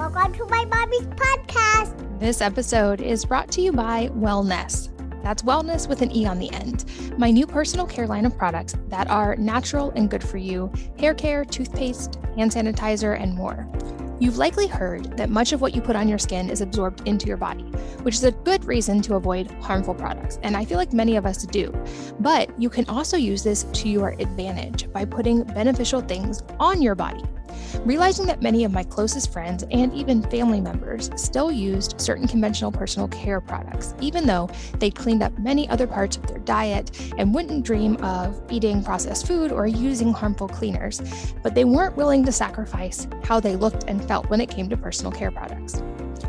Welcome to my mommy's podcast. This episode is brought to you by Wellnesse. That's wellness with an E on the end. My new personal care line of products that are natural and good for you hair care, toothpaste, hand sanitizer, and more. You've likely heard that much of what you put on your skin is absorbed into your body, which is a good reason to avoid harmful products, and I feel like many of us do. But you can also use this to your advantage by putting beneficial things on your body. Realizing that many of my closest friends and even family members still used certain conventional personal care products, even though they'd cleaned up many other parts of their diet and wouldn't dream of eating processed food or using harmful cleaners, but they weren't willing to sacrifice how they looked and felt when it came to personal care products.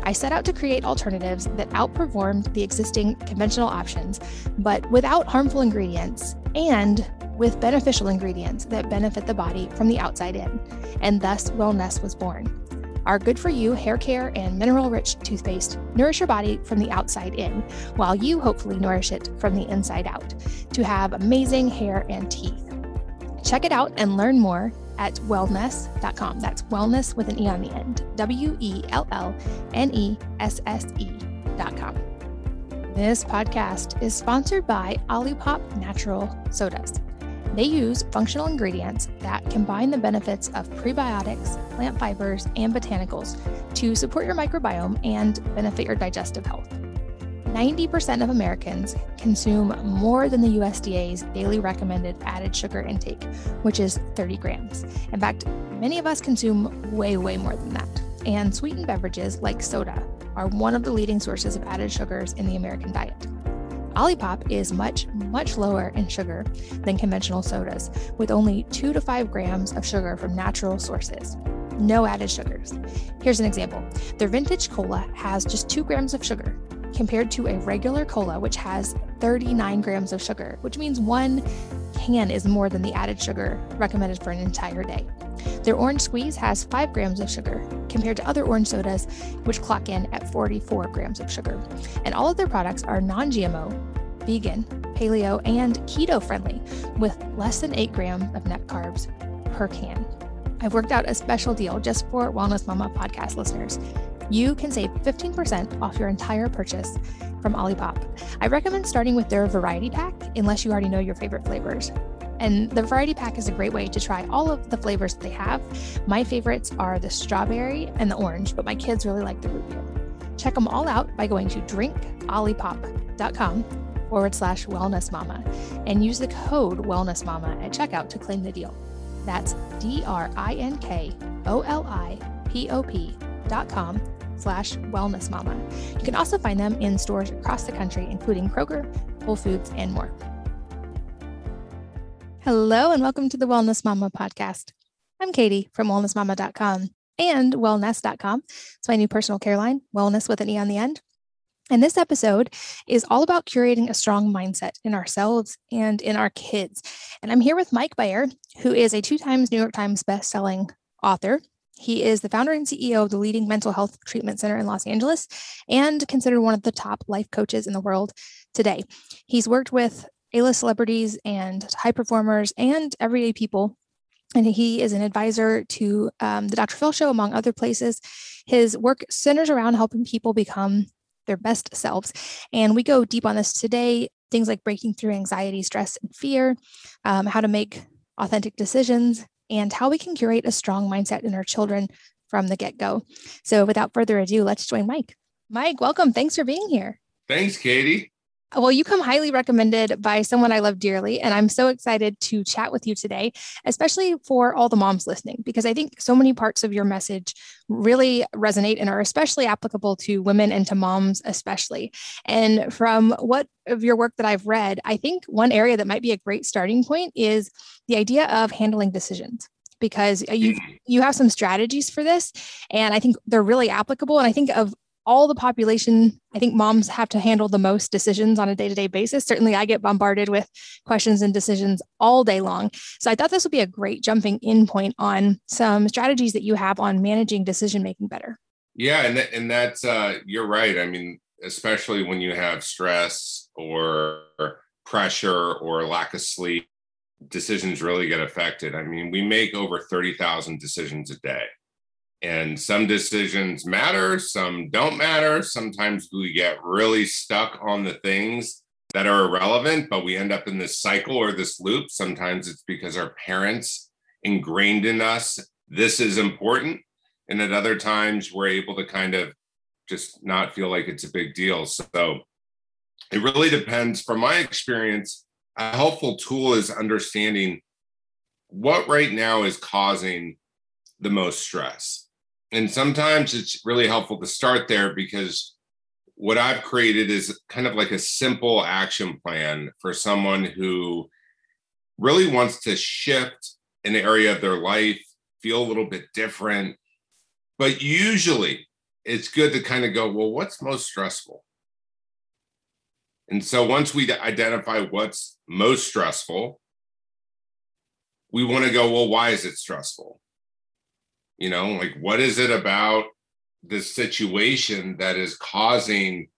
I set out to create alternatives that outperformed the existing conventional options, but without harmful ingredients and with beneficial ingredients that benefit the body from the outside in. And thus, Wellnesse was born. Our good for you hair care and mineral rich toothpaste nourish your body from the outside in, while you hopefully nourish it from the inside out to have amazing hair and teeth. Check it out and learn more at wellnesse.com. That's wellness with an E on the end. W E L L N E S S E.com. This podcast is sponsored by Olipop Natural Sodas. They use functional ingredients that combine the benefits of prebiotics, plant fibers, and botanicals to support your microbiome and benefit your digestive health. 90% of Americans consume more than the USDA's daily recommended added sugar intake, which is 30 grams. In fact, many of us consume way, way more than that. And sweetened beverages like soda are one of the leading sources of added sugars in the American diet. Olipop is much, much lower in sugar than conventional sodas, with only 2 to 5 grams of sugar from natural sources. No added sugars. Here's an example their vintage cola has just 2 grams of sugar, compared to a regular cola, which has 39 grams of sugar, which means one can is more than the added sugar recommended for an entire day. Their orange squeeze has 5 grams of sugar, compared to other orange sodas, which clock in at 44 grams of sugar. And all of their products are non GMO, vegan, paleo, and keto friendly, with less than 8 grams of net carbs per can. I've worked out a special deal just for Wellness Mama podcast listeners. You can save 15% off your entire purchase from Olipop. I recommend starting with their variety pack unless you already know your favorite flavors. And the variety pack is a great way to try all of the flavors they have. My favorites are the strawberry and the orange, but my kids really like the root beer. Check them all out by going to drinkolipop.com forward slash wellness mama and use the code wellness mama at checkout to claim the deal. That's D R I N K O L I P O P dot com slash wellness mama. You can also find them in stores across the country, including Kroger, Whole Foods, and more. Hello, and welcome to the Wellness Mama podcast. I'm Katie from wellnessmama.com and wellnesse.com. It's my new personal care line, wellness with an E on the end. And this episode is all about curating a strong mindset in ourselves and in our kids. And I'm here with Mike Bayer, who is a two times New York Times bestselling author. He is the founder and CEO of the leading mental health treatment center in Los Angeles and considered one of the top life coaches in the world today. He's worked with A-list celebrities and high performers and everyday people and he is an advisor to um, the Dr. Phil Show, among other places. His work centers around helping people become their best selves. And we go deep on this today things like breaking through anxiety, stress, and fear, um, how to make authentic decisions, and how we can curate a strong mindset in our children from the get go. So, without further ado, let's join Mike. Mike, welcome. Thanks for being here. Thanks, Katie. Well, you come highly recommended by someone I love dearly, and I'm so excited to chat with you today, especially for all the moms listening, because I think so many parts of your message really resonate and are especially applicable to women and to moms, especially. And from what of your work that I've read, I think one area that might be a great starting point is the idea of handling decisions because uh, you mm. you have some strategies for this and i think they're really applicable and i think of all the population, I think moms have to handle the most decisions on a day to day basis. Certainly, I get bombarded with questions and decisions all day long. So, I thought this would be a great jumping in point on some strategies that you have on managing decision making better. Yeah, and, and that's, uh, you're right. I mean, especially when you have stress or pressure or lack of sleep, decisions really get affected. I mean, we make over 30,000 decisions a day. And some decisions matter, some don't matter. Sometimes we get really stuck on the things that are irrelevant, but we end up in this cycle or this loop. Sometimes it's because our parents ingrained in us this is important. And at other times, we're able to kind of just not feel like it's a big deal. So it really depends. From my experience, a helpful tool is understanding what right now is causing the most stress. And sometimes it's really helpful to start there because what I've created is kind of like a simple action plan for someone who really wants to shift an area of their life, feel a little bit different. But usually it's good to kind of go, well, what's most stressful? And so once we identify what's most stressful, we want to go, well, why is it stressful? You know, like what is it about this situation that is causing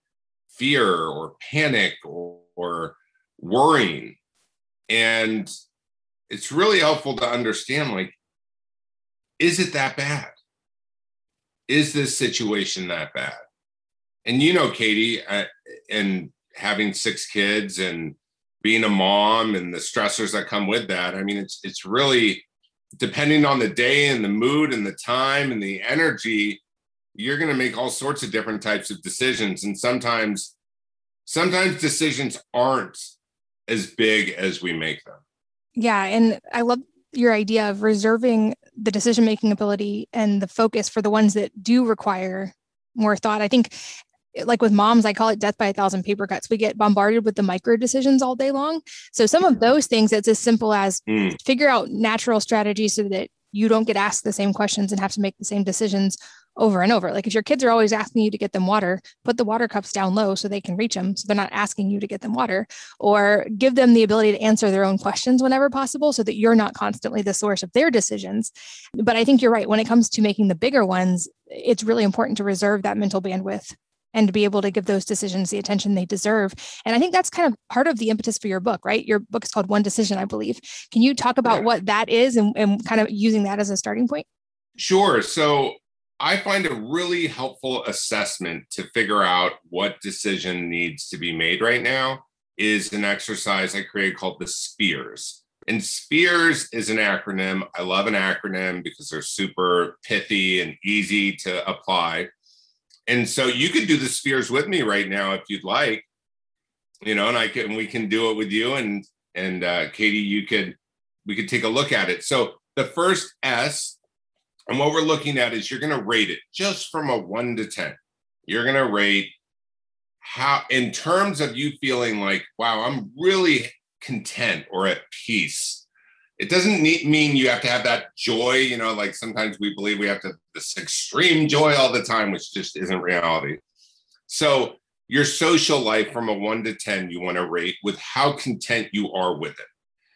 fear or panic or, or worrying? And it's really helpful to understand like, is it that bad? Is this situation that bad? And you know, Katie, uh, and having six kids and being a mom and the stressors that come with that. I mean, it's it's really depending on the day and the mood and the time and the energy, you're going to make all sorts of different types of decisions and sometimes sometimes decisions aren't as big as we make them. Yeah, and I love your idea of reserving the decision making ability and the focus for the ones that do require more thought. I think like with moms, I call it death by a thousand paper cuts. We get bombarded with the micro decisions all day long. So some of those things, it's as simple as mm. figure out natural strategies so that you don't get asked the same questions and have to make the same decisions over and over. Like if your kids are always asking you to get them water, put the water cups down low so they can reach them. So they're not asking you to get them water, or give them the ability to answer their own questions whenever possible so that you're not constantly the source of their decisions. But I think you're right. When it comes to making the bigger ones, it's really important to reserve that mental bandwidth and to be able to give those decisions the attention they deserve. And I think that's kind of part of the impetus for your book, right? Your book is called One Decision, I believe. Can you talk about what that is and, and kind of using that as a starting point? Sure. So I find a really helpful assessment to figure out what decision needs to be made right now is an exercise I created called the SPEARS. And SPEARS is an acronym. I love an acronym because they're super pithy and easy to apply. And so you could do the spheres with me right now if you'd like, you know, and I can we can do it with you and and uh, Katie, you could we could take a look at it. So the first S, and what we're looking at is you're going to rate it just from a one to ten. You're going to rate how, in terms of you feeling like, wow, I'm really content or at peace it doesn't need, mean you have to have that joy you know like sometimes we believe we have to this extreme joy all the time which just isn't reality. So your social life from a 1 to 10 you want to rate with how content you are with it.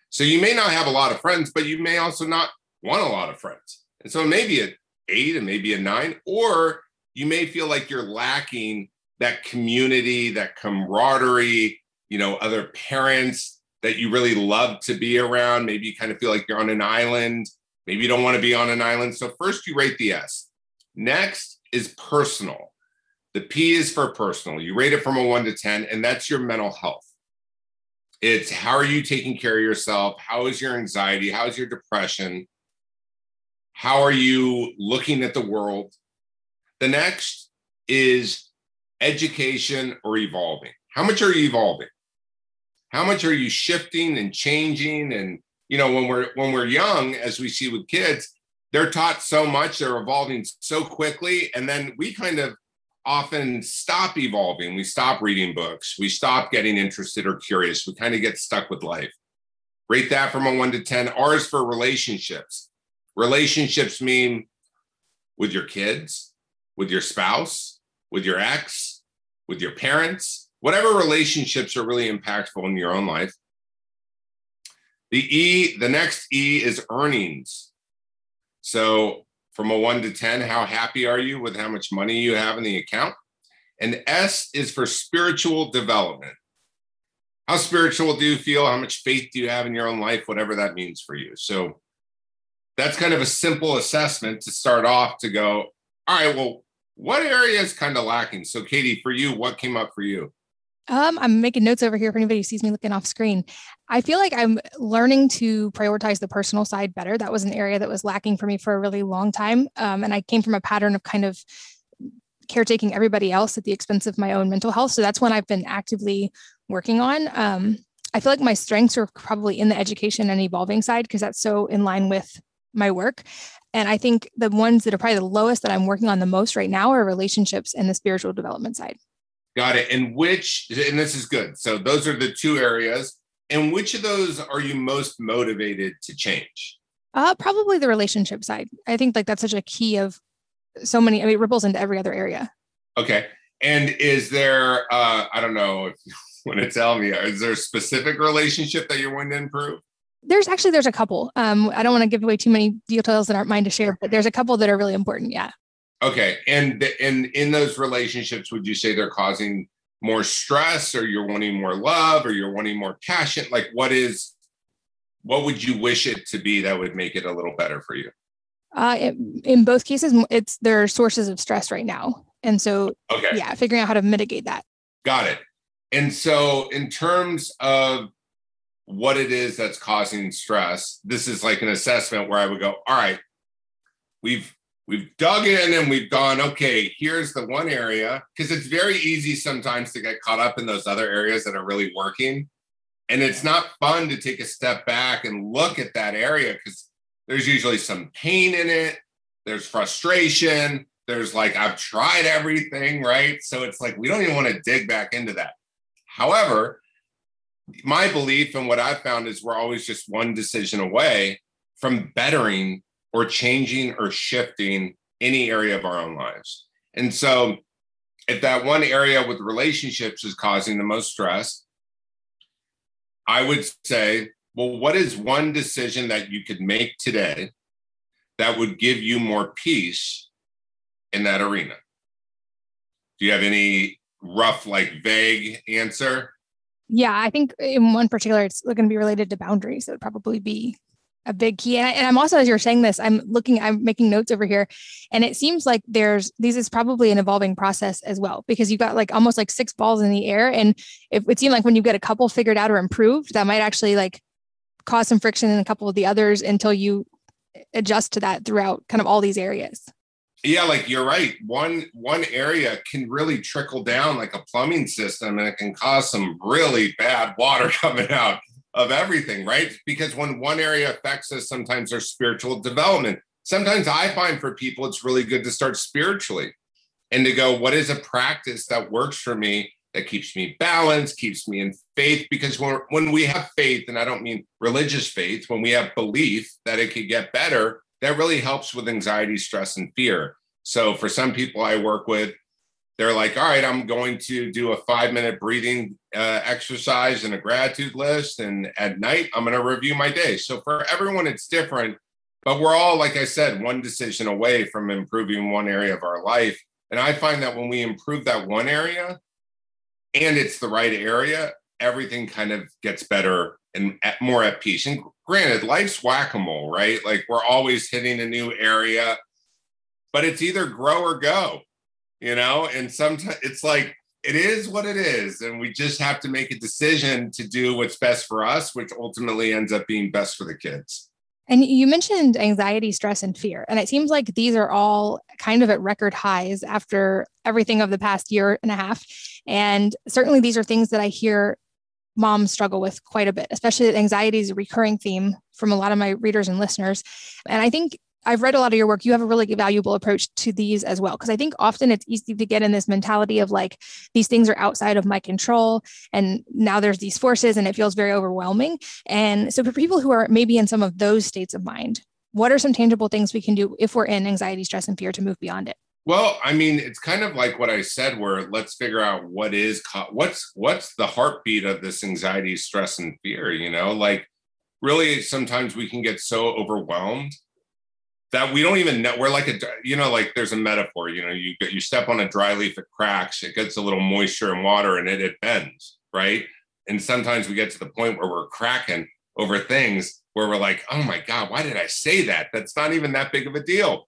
So you may not have a lot of friends but you may also not want a lot of friends. And so maybe an 8 and maybe a 9 or you may feel like you're lacking that community that camaraderie you know other parents that you really love to be around. Maybe you kind of feel like you're on an island. Maybe you don't want to be on an island. So, first, you rate the S. Next is personal. The P is for personal. You rate it from a one to 10, and that's your mental health. It's how are you taking care of yourself? How is your anxiety? How is your depression? How are you looking at the world? The next is education or evolving. How much are you evolving? How much are you shifting and changing? And you know when we're when we're young as we see with kids they're taught so much they're evolving so quickly. And then we kind of often stop evolving. We stop reading books. We stop getting interested or curious. We kind of get stuck with life. Rate that from a 1 to 10 r's for relationships. Relationships mean with your kids with your spouse with your ex with your parents whatever relationships are really impactful in your own life. The E, the next E is earnings. So from a one to 10, how happy are you with how much money you have in the account? And S is for spiritual development. How spiritual do you feel? How much faith do you have in your own life? Whatever that means for you. So that's kind of a simple assessment to start off to go, all right, well, what area is kind of lacking? So, Katie, for you, what came up for you? Um, I'm making notes over here for anybody who sees me looking off screen. I feel like I'm learning to prioritize the personal side better. That was an area that was lacking for me for a really long time. Um, and I came from a pattern of kind of caretaking everybody else at the expense of my own mental health. So that's when I've been actively working on. Um, I feel like my strengths are probably in the education and evolving side because that's so in line with my work. And I think the ones that are probably the lowest that I'm working on the most right now are relationships and the spiritual development side. Got it. And which, and this is good. So those are the two areas. And which of those are you most motivated to change? Uh, probably the relationship side. I think like that's such a key of so many. I mean, it ripples into every other area. Okay. And is there, uh, I don't know if you want to tell me, is there a specific relationship that you're wanting to improve? There's actually there's a couple. Um, I don't want to give away too many details that aren't mine to share, but there's a couple that are really important. Yeah. Okay. And and in those relationships, would you say they're causing more stress or you're wanting more love or you're wanting more passion? Like what is what would you wish it to be that would make it a little better for you? Uh, it, in both cases, it's there are sources of stress right now, and so okay, yeah, figuring out how to mitigate that. Got it. And so, in terms of what it is that's causing stress, this is like an assessment where I would go, all right, we've we've dug in and we've gone, okay, here's the one area. Because it's very easy sometimes to get caught up in those other areas that are really working. And it's not fun to take a step back and look at that area because there's usually some pain in it, there's frustration, there's like, I've tried everything, right? So it's like, we don't even want to dig back into that. However, my belief and what I've found is we're always just one decision away from bettering or changing or shifting any area of our own lives. And so, if that one area with relationships is causing the most stress, I would say, well, what is one decision that you could make today that would give you more peace in that arena? Do you have any rough, like vague answer? Yeah, I think in one particular, it's going to be related to boundaries. It would probably be a big key. And, I, and I'm also, as you're saying this, I'm looking, I'm making notes over here, and it seems like there's this is probably an evolving process as well because you've got like almost like six balls in the air, and it would seem like when you get a couple figured out or improved, that might actually like cause some friction in a couple of the others until you adjust to that throughout kind of all these areas. Yeah, like you're right. One one area can really trickle down like a plumbing system and it can cause some really bad water coming out of everything, right? Because when one area affects us, sometimes there's spiritual development. Sometimes I find for people, it's really good to start spiritually and to go, what is a practice that works for me that keeps me balanced, keeps me in faith? Because when, when we have faith, and I don't mean religious faith, when we have belief that it could get better, that really helps with anxiety, stress, and fear. So for some people I work with, they're like, all right, I'm going to do a five minute breathing uh, exercise and a gratitude list. And at night, I'm going to review my day. So for everyone, it's different. But we're all, like I said, one decision away from improving one area of our life. And I find that when we improve that one area and it's the right area, everything kind of gets better and at, more at peace. And granted, life's whack a mole, right? Like we're always hitting a new area, but it's either grow or go you know? And sometimes it's like it is what it is. And we just have to make a decision to do what's best for us which ultimately ends up being best for the kids. And you mentioned anxiety stress and fear. And it seems like these are all kind of at record highs after everything of the past year and a half. And certainly these are things that i hear moms struggle with quite a bit especially anxiety is a recurring theme from a lot of my readers and listeners. And i think I've read a lot of your work. You have a really valuable approach to these as well. Because I think often it's easy to get in this mentality of like, these things are outside of my control. And now there's these forces and it feels very overwhelming. And so for people who are maybe in some of those states of mind, what are some tangible things we can do if we're in anxiety, stress, and fear to move beyond it? Well, I mean, it's kind of like what I said, where let's figure out what is what's what's the heartbeat of this anxiety, stress, and fear. You know, like really, sometimes we can get so overwhelmed that we don't even know. We're like a, you know, like there's a metaphor. You know, you you step on a dry leaf, it cracks, it gets a little moisture and water, and it it bends, right? And sometimes we get to the point where we're cracking over things where we're like, oh my God, why did I say that? That's not even that big of a deal.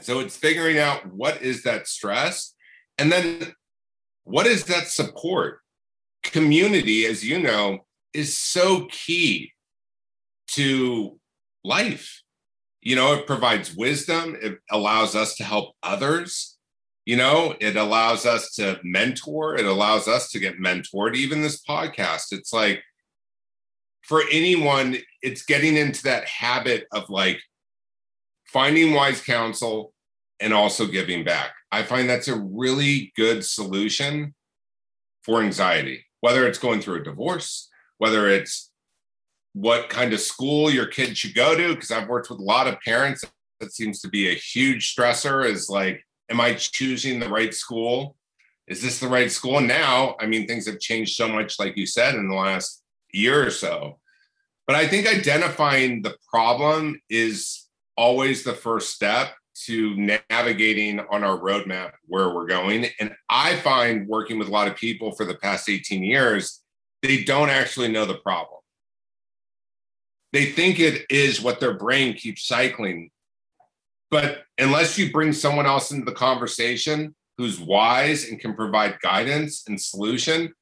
So it's figuring out what is that stress and then what is that support? Community, as you know, is so key to life. You know, it provides wisdom, it allows us to help others. You know, it allows us to mentor, it allows us to get mentored. Even this podcast, it's like for anyone, it's getting into that habit of like finding wise counsel and also giving back. I find that's a really good solution for anxiety, whether it's going through a divorce, whether it's what kind of school your kid should go to. Because I've worked with a lot of parents, that seems to be a huge stressor is like, am I choosing the right school? Is this the right school? now, I mean, things have changed so much, like you said, in the last year or so. But I think identifying the problem is always the first step to navigating on our roadmap where we're going. And I find working with a lot of people for the past 18 years, they don't actually know the problem. They think it is what their brain keeps cycling. But unless you bring someone else into the conversation who's wise and can provide guidance and solution,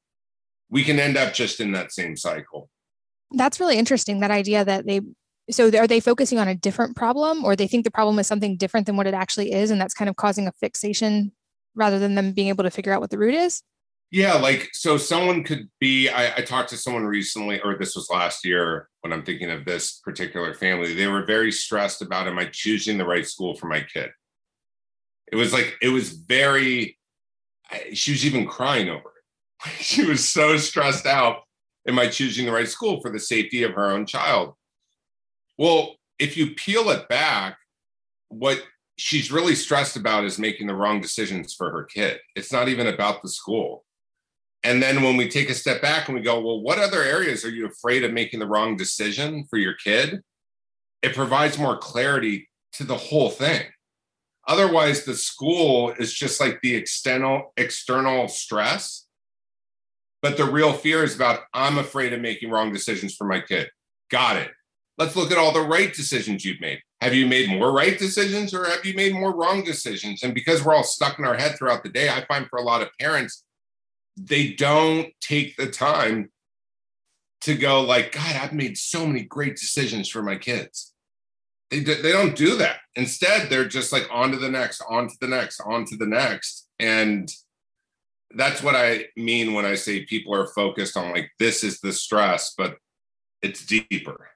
we can end up just in that same cycle. That's really interesting. That idea that they so are they focusing on a different problem or they think the problem is something different than what it actually is and that's kind of causing a fixation rather than them being able to figure out what the root is yeah like so someone could be I, I talked to someone recently or this was last year when i'm thinking of this particular family they were very stressed about am i choosing the right school for my kid it was like it was very she was even crying over it she was so stressed out am i choosing the right school for the safety of her own child well, if you peel it back, what she's really stressed about is making the wrong decisions for her kid. It's not even about the school. And then when we take a step back and we go, well, what other areas are you afraid of making the wrong decision for your kid? It provides more clarity to the whole thing. Otherwise, the school is just like the external external stress. But the real fear is about I'm afraid of making wrong decisions for my kid. Got it. Let's look at all the right decisions you've made. Have you made more right decisions or have you made more wrong decisions? And because we're all stuck in our head throughout the day, I find for a lot of parents, they don't take the time to go like, God, I've made so many great decisions for my kids. They, they don't do that. Instead, they're just like on to the next, on to the next, on to the next. And that's what I mean when I say people are focused on like, this is the stress, but it's deeper.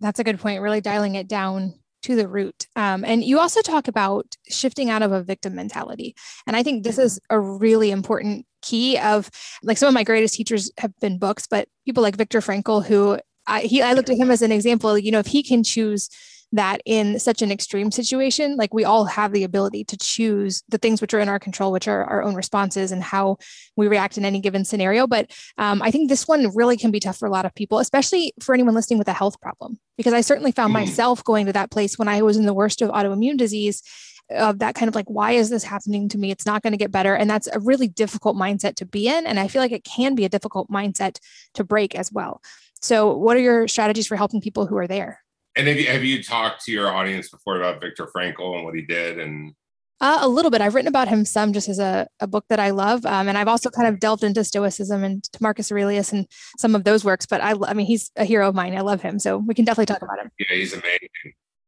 That's a good point, really dialing it down to the root. Um, and you also talk about shifting out of a victim mentality. And I think this is a really important key of like some of my greatest teachers have been books, but people like Viktor Frankl, who I, he, I looked at him as an example, you know, if he can choose that in such an extreme situation, like we all have the ability to choose the things which are in our control, which are our own responses and how we react in any given scenario. But um, I think this one really can be tough for a lot of people, especially for anyone listening with a health problem, because I certainly found mm. myself going to that place when I was in the worst of autoimmune disease of that kind of like why is this happening to me it's not going to get better and that's a really difficult mindset to be in and i feel like it can be a difficult mindset to break as well so what are your strategies for helping people who are there and have you have you talked to your audience before about Viktor Frankl and what he did and uh, a little bit. I've written about him some just as a, a book that I love. Um, and I've also kind of delved into Stoicism and to Marcus Aurelius and some of those works. But I, I mean, he's a hero of mine. I love him. So we can definitely talk about him. Yeah, he's amazing.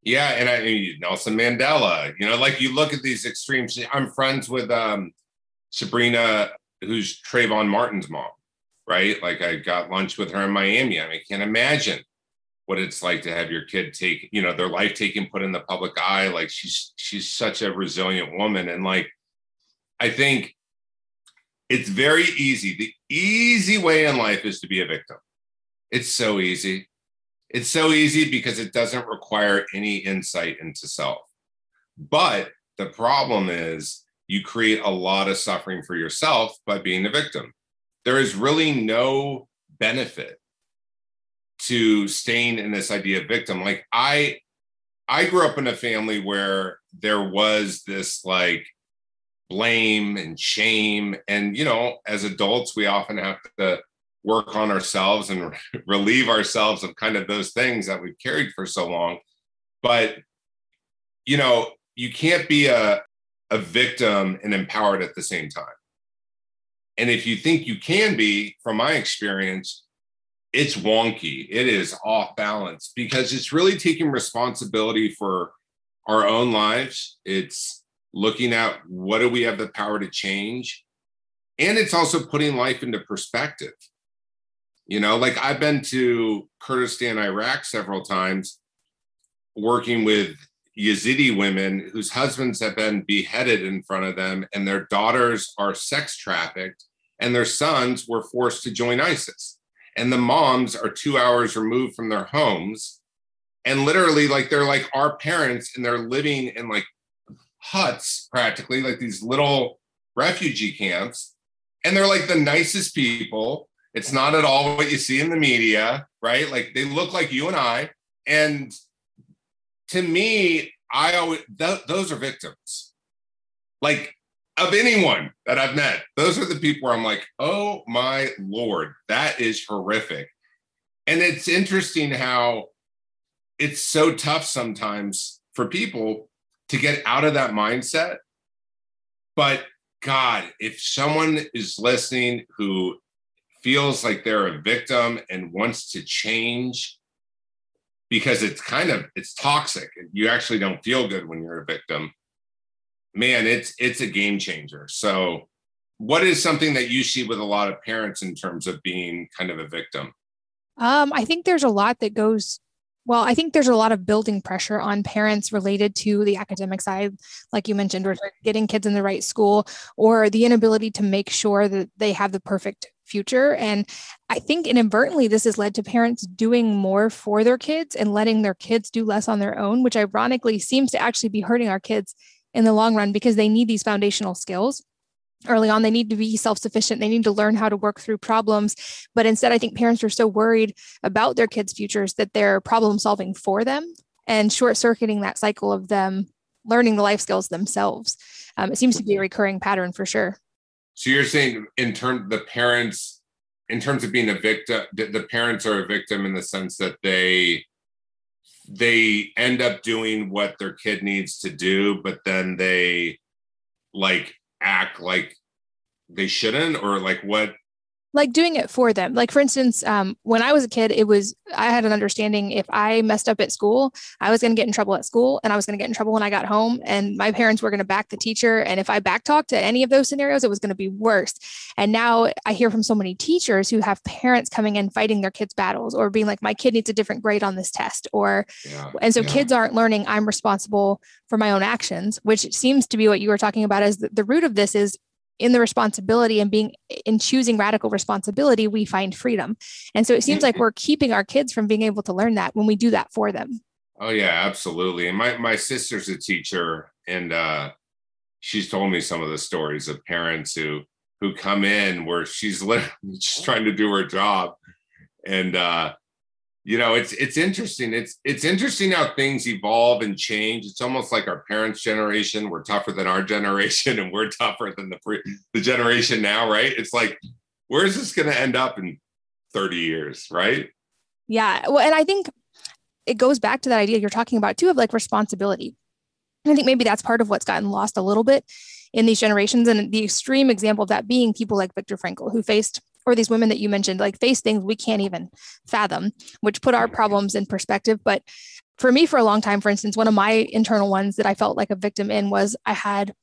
Yeah. And I mean, Nelson Mandela, you know, like you look at these extremes. I'm friends with um, Sybrina, who's Trayvon Martin's mom, right? Like I got lunch with her in Miami. I mean, I can't imagine what it's like to have your kid take you know their life taken put in the public eye like she's she's such a resilient woman and like i think it's very easy the easy way in life is to be a victim it's so easy it's so easy because it doesn't require any insight into self but the problem is you create a lot of suffering for yourself by being a victim there is really no benefit to staying in this idea of victim. Like I I grew up in a family where there was this like blame and shame. And, you know, as adults, we often have to work on ourselves and relieve ourselves of kind of those things that we've carried for so long. But, you know, you can't be a, a victim and empowered at the same time. And if you think you can be, from my experience, it's wonky. It is off balance because it's really taking responsibility for our own lives. It's looking at what do we have the power to change? And it's also putting life into perspective. You know, like I've been to Kurdistan, Iraq several times, working with Yazidi women whose husbands have been beheaded in front of them, and their daughters are sex trafficked, and their sons were forced to join ISIS. And the moms are two hours removed from their homes. And literally, like they're like our parents, and they're living in like huts practically, like these little refugee camps. And they're like the nicest people it's not at all what you see in the media, right? Like they look like you and I. And to me, I always, th- those are victims. Like of anyone that I've met, those are the people where I'm like, oh my Lord, that is horrific. And it's interesting how it's so tough sometimes for people to get out of that mindset. But God, if someone is listening who feels like they're a victim and wants to change because it's kind of it's toxic. You actually don't feel good when you're a victim. Man it's it's a game changer. So what is something that you see with a lot of parents in terms of being kind of a victim? Um, i think there's a lot that goes well, I think there's a lot of building pressure on parents related to the academic side, like you mentioned, or getting kids in the right school, or the inability to make sure that they have the perfect future. And I think inadvertently, this has led to parents doing more for their kids and letting their kids do less on their own, which ironically seems to actually be hurting our kids in the long run because they need these foundational skills. Early on they need to be self-sufficient. They need to learn how to work through problems. But instead i think parents are so worried about their kids futures that they're problem solving for them and short circuiting that cycle of them learning the life skills themselves. Um, it seems to be a recurring pattern for sure so you're saying in terms the parents, in terms of being a victim, the parents are a victim in the sense that they they end up doing what their kid needs to do, but then they like act like they shouldn't, or like what like doing it for them. Like for instance, um, when I was a kid, it was I had an understanding if I messed up at school, I was going to get in trouble at school, and I was going to get in trouble when I got home, and my parents were going to back the teacher. And if I backtalked to any of those scenarios, it was going to be worse. And now I hear from so many teachers who have parents coming in fighting their kids' battles, or being like, "My kid needs a different grade on this test," or yeah, and so yeah. kids aren't learning. I'm responsible for my own actions, which seems to be what you were talking about. As the, the root of this is in the responsibility and being in choosing radical responsibility, we find freedom. And so it seems like we're keeping our kids from being able to learn that when we do that for them. Oh yeah, absolutely. And my my sister's a teacher, and uh, she's told me some of the stories of parents who who come in where she's literally just trying to do her job, and uh, you know it's it's interesting. It's it's interesting how things evolve and change. It's almost like our parents generation we're tougher than our generation and we're tougher than the pre- the generation now right? It's like where is this going to end up in 30 years right? Yeah well and i think it goes back to that idea you're talking about too of like responsibility. I think maybe that's part of what's gotten lost a little bit in these generations and the extreme example of that being people like viktor frankl who faced or these women that you mentioned like face things we can't even fathom which put our problems in perspective. But for me for a long time for instance one of my internal ones that i felt like a victim in was i had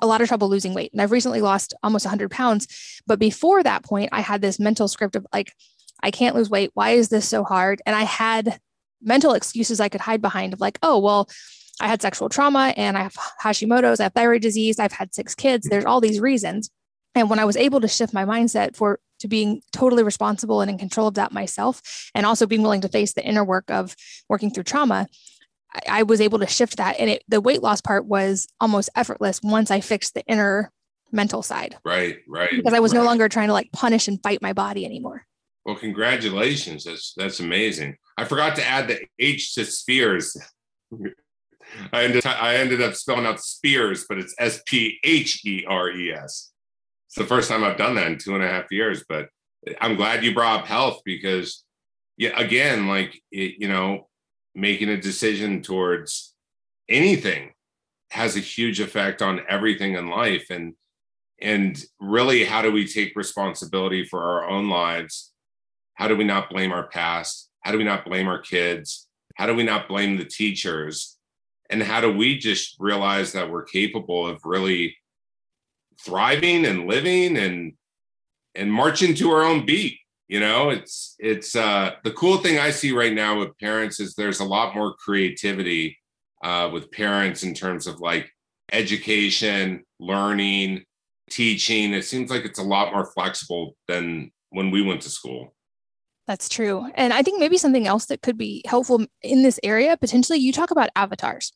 a lot of trouble losing weight and i've recently lost almost 100 pounds. But before that point i had this mental script of like i can't lose weight. Why is this so hard? And i had mental excuses i could hide behind of like oh well i had sexual trauma and i have hashimoto's i have thyroid disease i've had six kids. There's all these reasons. And when i was able to shift my mindset for to being totally responsible and in control of that myself and also being willing to face the inner work of working through trauma I, I was able to shift that. And it, the weight loss part was almost effortless once i fixed the inner mental side. Right right because i was right. no longer trying to like punish and fight my body anymore. Well congratulations. That's that's amazing. I forgot to add the h to spheres. I ended, I ended up spelling out spears, but it's S P H E R E S it's the first time I've done that in two and a half years, but I'm glad you brought up health because, yeah, again, like it, you know, making a decision towards anything has a huge effect on everything in life, and and really, how do we take responsibility for our own lives? How do we not blame our past? How do we not blame our kids? How do we not blame the teachers? And how do we just realize that we're capable of really thriving and living and and marching to our own beat? You know, it's it's uh the cool thing I see right now with parents is there's a lot more creativity uh, with parents in terms of like education, learning, teaching. It seems like it's a lot more flexible than when we went to school. That's true. And I think maybe something else that could be helpful in this area, potentially, you talk about avatars.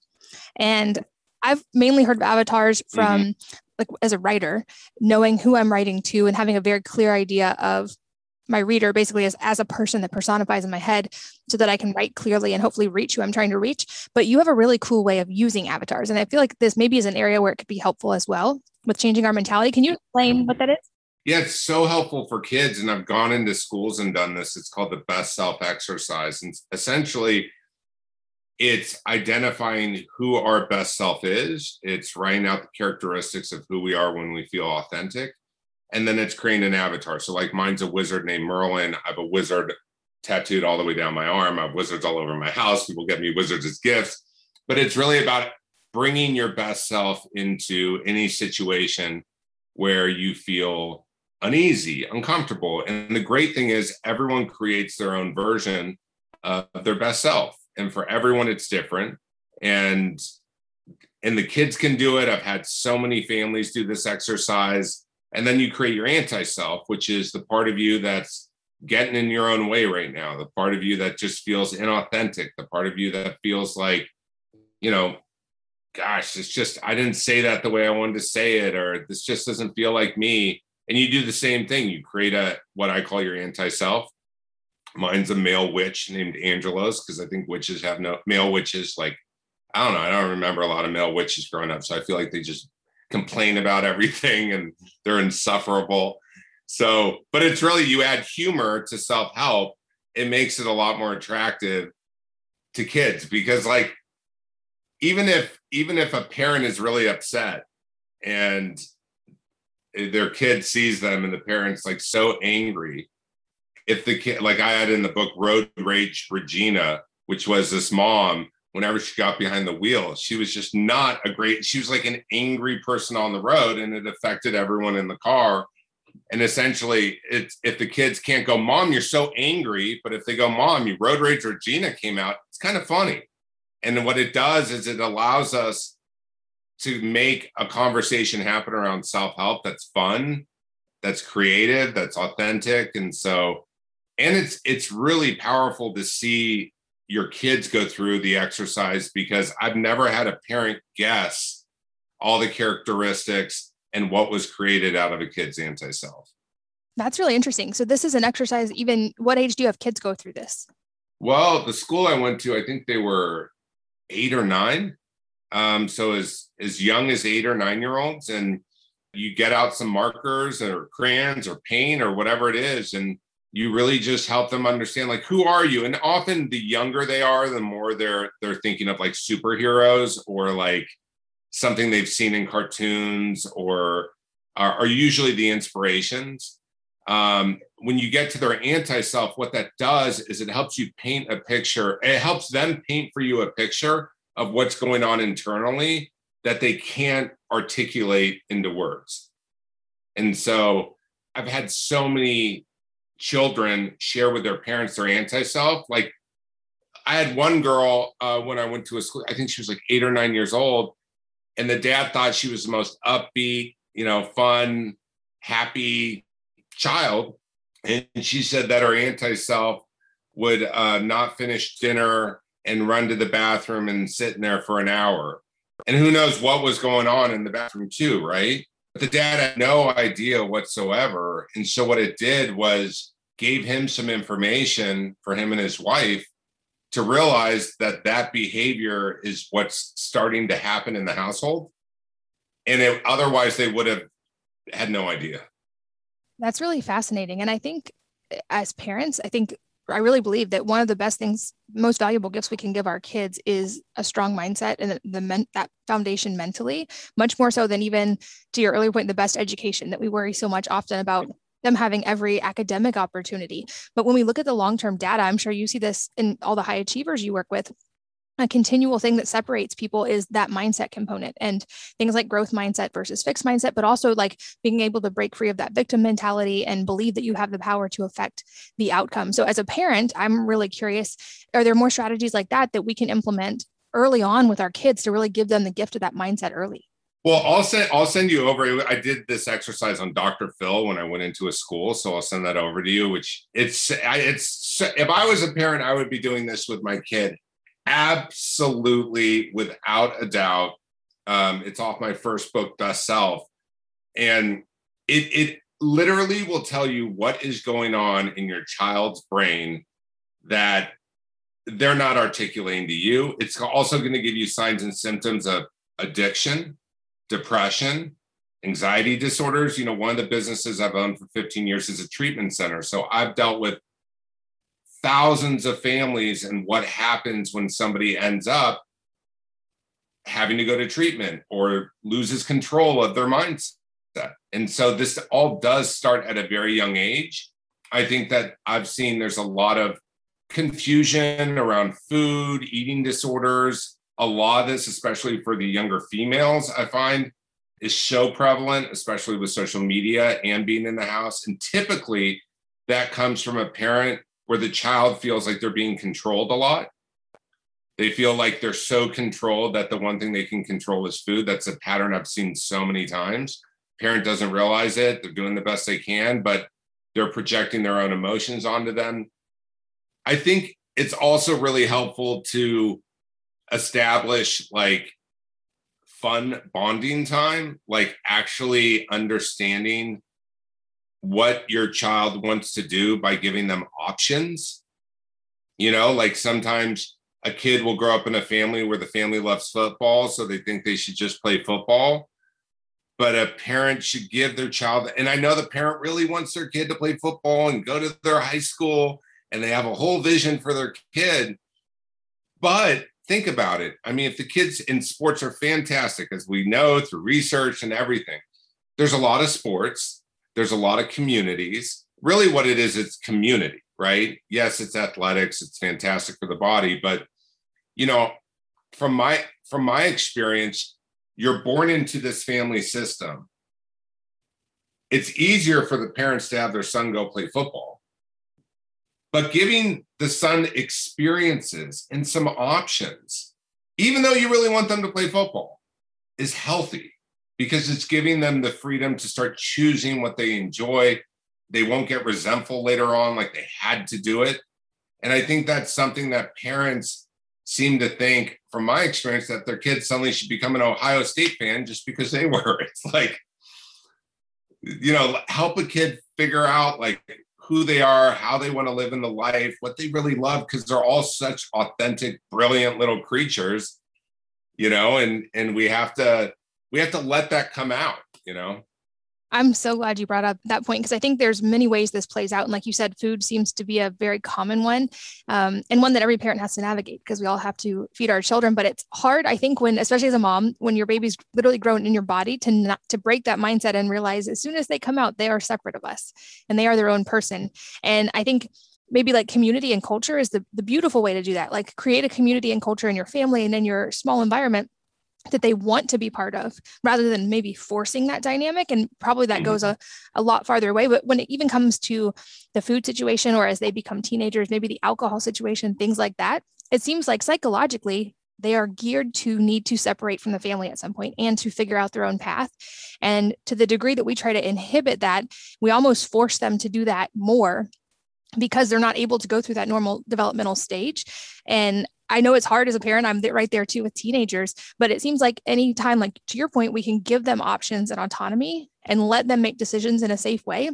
And I've mainly heard of avatars from mm-hmm. Like as a writer, knowing who I'm writing to and having a very clear idea of my reader basically as, as a person that personifies in my head so that I can write clearly and hopefully reach who I'm trying to reach. But you have a really cool way of using avatars. And I feel like this maybe is an area where it could be helpful as well with changing our mentality. Can you explain what that is? Yeah, it's so helpful for kids. And I've gone into schools and done this. It's called the best self exercise. And essentially, it's identifying who our best self is, it's writing out the characteristics of who we are when we feel authentic. And then it's creating an avatar. So, like, mine's a wizard named Merlin. I have a wizard tattooed all the way down my arm. I have wizards all over my house. People get me wizards as gifts. But it's really about bringing your best self into any situation where you feel uneasy, uncomfortable. And the great thing is, everyone creates their own version of their best self. And for everyone, it's different. And and the kids can do it. I've had so many families do this exercise. And then you create your anti self, which is the part of you that's getting in your own way right now, the part of you that just feels inauthentic, the part of you that feels like, you know, gosh, it's just, I didn't say that the way I wanted to say it, or this just doesn't feel like me and you do the same thing you create a what i call your anti-self mine's a male witch named angelos because i think witches have no male witches like i don't know i don't remember a lot of male witches growing up so i feel like they just complain about everything and they're insufferable. So but it's really you add humor to self-help it makes it a lot more attractive to kids because like even if even if a parent is really upset and their kid sees them and the parents like so angry if the kid like i had in the book road rage regina which was this mom whenever she got behind the wheel she was just not a great she was like an angry person on the road and it affected everyone in the car. And essentially it's if the kids can't go mom you're so angry but if they go mom you road rage regina came out it's kind of funny. And what it does is it allows us to make a conversation happen around self-help that's fun that's creative that's authentic. And so and it's it's really powerful to see your kids go through the exercise because i've never had a parent guess all the characteristics and what was created out of a kid's anti-self. That's really interesting. So this is an exercise even what age do you have kids go through this? Well the school i went to i think they were eight or nine. Um, so as as young as eight or nine year olds, and you get out some markers or crayons or paint or whatever it is, and you really just help them understand like who are you. And often the younger they are, the more they're they're thinking of like superheroes or like something they've seen in cartoons or are, are usually the inspirations. Um, when you get to their anti self, what that does is it helps you paint a picture. It helps them paint for you a picture of what's going on internally that they can't articulate into words. And so I've had so many children share with their parents their anti self. Like I had one girl uh, when I went to a school, I think she was like eight or nine years old. And the dad thought she was the most upbeat, you know, fun, happy child. And she said that her anti self would uh, not finish dinner and run to the bathroom and sit in there for an hour. And who knows what was going on in the bathroom, too, right? But the dad had no idea whatsoever. And so what it did was gave him some information for him and his wife to realize that that behavior is what's starting to happen in the household. And it, otherwise, they would have had no idea. That's really fascinating. And I think eh, as parents, I think I really believe that one of the best things, most valuable gifts we can give our kids is a strong mindset and the men, that foundation mentally, much more so than even to your earlier point, the best education that we worry so much often about them having every academic opportunity. But when we look at the long term data, I'm sure you see this in all the high achievers you work with a continual thing that separates people is that mindset component and things like growth mindset versus fixed mindset, but also like being able to break free of that victim mentality and believe that you have the power to affect the outcome. So, as a parent, I'm really curious are there more strategies like that that we can implement early on with our kids to really give them the gift of that mindset early? Well, I'll send I'll send you over. I did this exercise on Dr. Phil when I went into a school, so I'll send that over to you. Which it's it's if I was a parent, I would be doing this with my kid absolutely, without a doubt. Um, it's off my first book, Best Self, and it it literally will tell you what is going on in your child's brain that they're not articulating to you. It's also going to give you signs and symptoms of addiction, depression, anxiety disorders. You know, one of the businesses I've owned for 15 years is a treatment center. So I've dealt with thousands of families and what happens when somebody ends up having to go to treatment or loses control of their mindset. And so this all does start at a very young age. I think that I've seen there's a lot of confusion around food, eating disorders. A lot of this, especially for the younger females, I find is so prevalent, especially with social media and being in the house. And typically that comes from a parent where the child feels like they're being controlled a lot. They feel like they're so controlled that the one thing they can control is food. That's a pattern I've seen so many times. Parent doesn't realize it. They're doing the best they can, but they're projecting their own emotions onto them. I think it's also really helpful to establish like fun bonding time, like actually understanding what your child wants to do by giving them options. You know, like sometimes a kid will grow up in a family where the family loves football, so they think they should just play football. But a parent should give their child, and I know the parent really wants their kid to play football and go to their high school, and they have a whole vision for their kid. But think about it. I mean, if the kids in sports are fantastic, as we know through research and everything, there's a lot of sports there's a lot of communities. Really, what it is, it's community, right? Yes, it's athletics, it's fantastic for the body, but you know, from my from my experience, you're born into this family system. It's easier for the parents to have their son go play football. But giving the son experiences and some options, even though you really want them to play football, is healthy because it's giving them the freedom to start choosing what they enjoy. They won't get resentful later on, like they had to do it. And I think that's something that parents seem to think, from my experience, that their kids suddenly should become an Ohio State fan just because they were. It's like, you know, help a kid figure out like who they are, how they want to live in the life, what they really love, because they're all such authentic, brilliant little creatures, you know, and and we have to we have to let that come out, you know? I'm so glad you brought up that point because I think there's many ways this plays out. And like you said, food seems to be a very common one um, and one that every parent has to navigate because we all have to feed our children. But it's hard, I think, when, especially as a mom, when your baby's literally grown in your body to not to break that mindset and realize as soon as they come out, they are separate of us and they are their own person. And I think maybe like community and culture is the, the beautiful way to do that. Like create a community and culture in your family and in your small environment that they want to be part of rather than maybe forcing that dynamic. And probably that mm-hmm. goes a, a lot farther away. But when it even comes to the food situation or as they become teenagers maybe the alcohol situation things like that it seems like psychologically they are geared to need to separate from the family at some point and to figure out their own path. And to the degree that we try to inhibit that we almost force them to do that more because they're not able to go through that normal developmental stage. And I know it's hard as a parent. I'm right there too with teenagers, but it seems like anytime, like to your point, we can give them options and autonomy and let them make decisions in a safe way.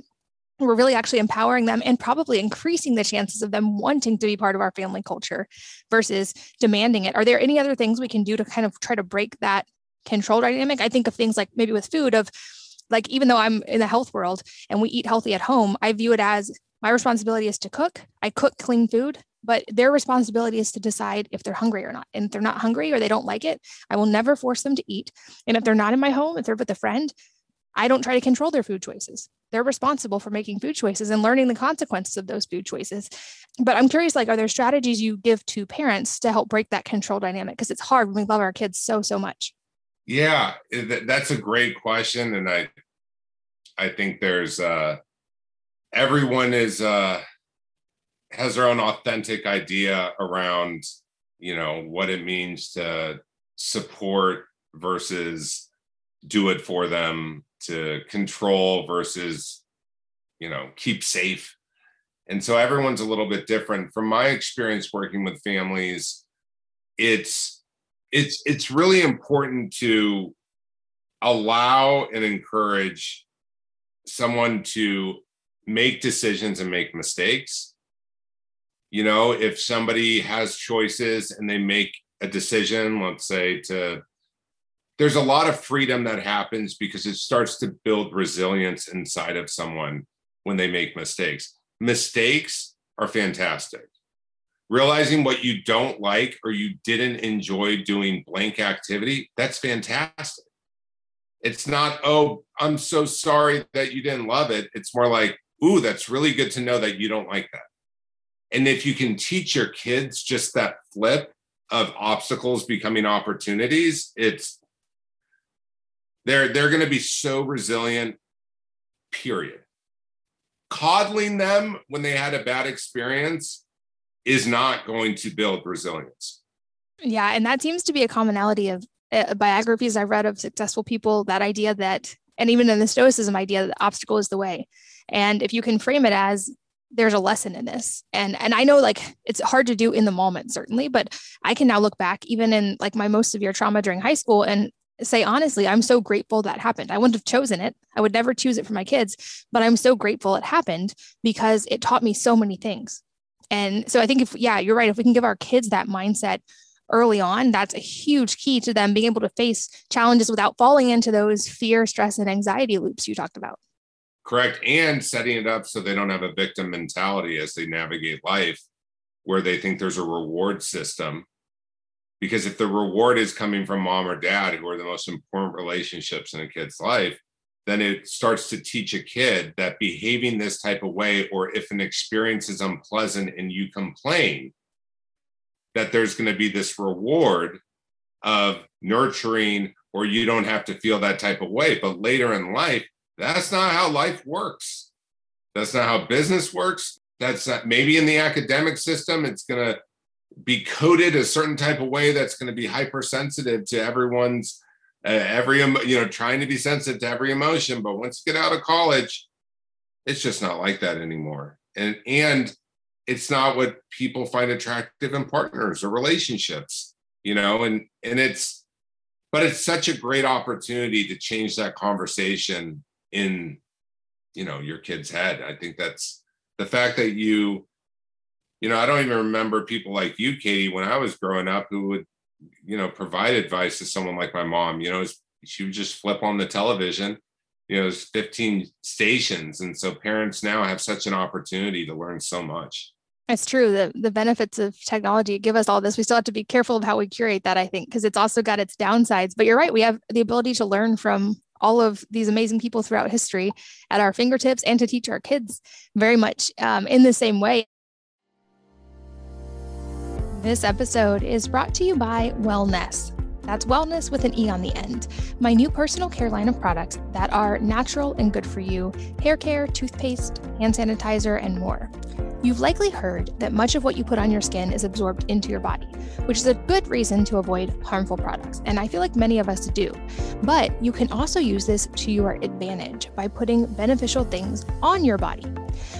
We're really actually empowering them and probably increasing the chances of them wanting to be part of our family culture versus demanding it. Are there any other things we can do to kind of try to break that control dynamic? I think of things like maybe with food of like even though I'm in the health world and we eat healthy at home, I view it as my responsibility is to cook. I cook clean food, but their responsibility is to decide if they're hungry or not. And if they're not hungry or they don't like it, I will never force them to eat. And if they're not in my home, if they're with a friend, I don't try to control their food choices. They're responsible for making food choices and learning the consequences of those food choices. But I'm curious, like, are there strategies you give to parents to help break that control dynamic? Because it's hard when we love our kids so, so much. Yeah, that's a great question. And I I think there's uh everyone is uh has their own authentic idea around you know what it means to support versus do it for them to control versus you know keep safe. And so everyone's a little bit different. From my experience working with families it's it's it's really important to allow and encourage someone to make decisions and make mistakes you know if somebody has choices and they make a decision let's say to there's a lot of freedom that happens because it starts to build resilience inside of someone when they make mistakes. Mistakes are fantastic. Realizing what you don't like or you didn't enjoy doing blank activity, that's fantastic. It's not, oh, I'm so sorry that you didn't love it. It's more like, ooh, that's really good to know that you don't like that. And if you can teach your kids just that flip of obstacles becoming opportunities, it's they're they're going to be so resilient. Period. Coddling them when they had a bad experience is not going to build resilience. Yeah, and that seems to be a commonality of uh, biographies I've read of successful people. That idea that, and even in the Stoicism idea, that obstacle is the way. And if you can frame it as there's a lesson in this and and i know like it's hard to do in the moment certainly but i can now look back even in like my most severe trauma during high school and say honestly, I'm so grateful that happened. I wouldn't have chosen it. I would never choose it for my kids, but I'm so grateful it happened because it taught me so many things. And so I think if, yeah, you're right. If we can give our kids that mindset early on, that's a huge key to them being able to face challenges without falling into those fear, stress, and anxiety loops you talked about. Correct. And setting it up so they don't have a victim mentality as they navigate life where they think there's a reward system because if the reward is coming from mom or dad who are the most important relationships in a kid's life then it starts to teach a kid that behaving this type of way or if an experience is unpleasant and you complain that there's going to be this reward of nurturing or you don't have to feel that type of way but later in life that's not how life works. That's not how business works. That's not, maybe in the academic system it's going to be coded a certain type of way that's going to be hypersensitive to everyone's uh, every you know trying to be sensitive to every emotion. But once you get out of college it's just not like that anymore. And and it's not what people find attractive in partners or relationships you know and and it's but it's such a great opportunity to change that conversation in you know your kid's head i think that's the fact that you you know, I don't even remember people like you, Katie, when I was growing up who would, you know, provide advice to someone like my mom. You know, she would just flip on the television. You know, there's 15 stations. And so parents now have such an opportunity to learn so much. It's true. The the benefits of technology give us all this. We still have to be careful of how we curate that, I think, because it's also got its downsides. But you're right. We have the ability to learn from all of these amazing people throughout history at our fingertips and to teach our kids very much um, in the same way. This episode is brought to you by Wellnesse. That's wellness with an E on the end. My new personal care line of products that are natural and good for you hair care, toothpaste, hand sanitizer, and more. You've likely heard that much of what you put on your skin is absorbed into your body, which is a good reason to avoid harmful products, and I feel like many of us do. But you can also use this to your advantage by putting beneficial things on your body.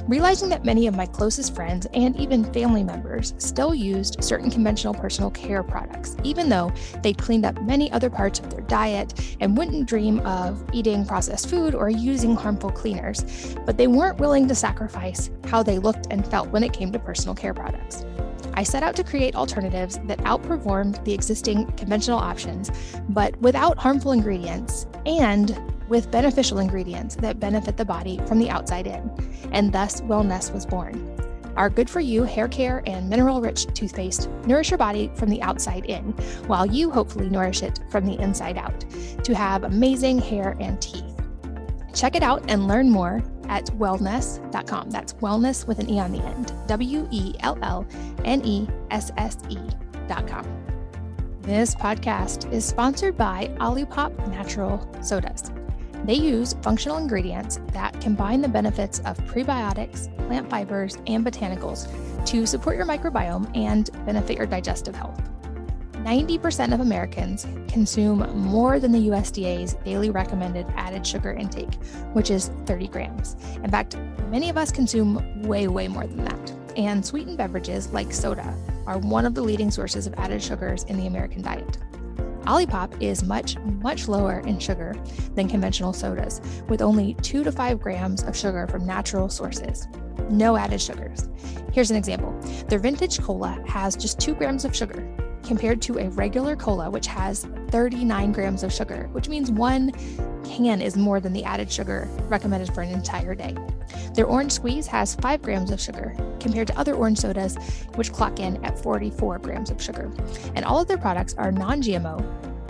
Realizing that many of my closest friends and even family members still used certain conventional personal care products, even though they'd cleaned up many other parts of their diet and wouldn't dream of eating processed food or using harmful cleaners, but they weren't willing to sacrifice how they looked and felt when it came to personal care products. I set out to create alternatives that outperformed the existing conventional options, but without harmful ingredients and with beneficial ingredients that benefit the body from the outside in, and thus Wellnesse was born. Our good for you hair care and mineral rich toothpaste nourish your body from the outside in, while you hopefully nourish it from the inside out to have amazing hair and teeth. Check it out and learn more at wellnesse.com. That's wellness with an E on the end. W E L L N E S S E.com. This podcast is sponsored by Olipop Natural Sodas. They use functional ingredients that combine the benefits of prebiotics, plant fibers, and botanicals to support your microbiome and benefit your digestive health. 90% of Americans consume more than the USDA's daily recommended added sugar intake, which is 30 grams. In fact, many of us consume way, way more than that. And sweetened beverages like soda are one of the leading sources of added sugars in the American diet. Olipop is much, much lower in sugar than conventional sodas, with only 2 to 5 grams of sugar from natural sources. No added sugars. Here's an example their vintage cola has just 2 grams of sugar, compared to a regular cola, which has 39 grams of sugar, which means one can is more than the added sugar recommended for an entire day. Their orange squeeze has 5 grams of sugar, compared to other orange sodas, which clock in at 44 grams of sugar. And all of their products are non GMO,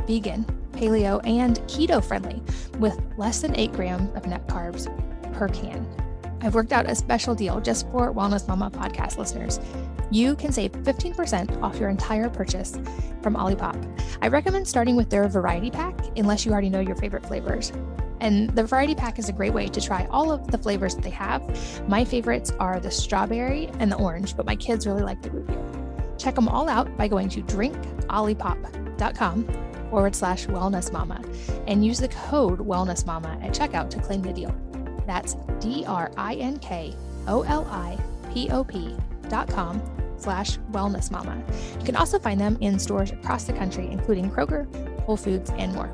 vegan, paleo, and keto friendly, with less than 8 grams of net carbs per can. I've worked out a special deal just for Wellness Mama podcast listeners. You can save 15% off your entire purchase from Olipop. I recommend starting with their variety pack unless you already know your favorite flavors. And the variety pack is a great way to try all of the flavors that they have. My favorites are the strawberry and the orange, but my kids really like the root beer. Check them all out by going to drinkolipop.com forward slash wellness mama and use the code wellness mama at checkout to claim the deal. That's D R I N K O L I P O P dot com slash wellness mama. You can also find them in stores across the country, including Kroger, Whole Foods, and more.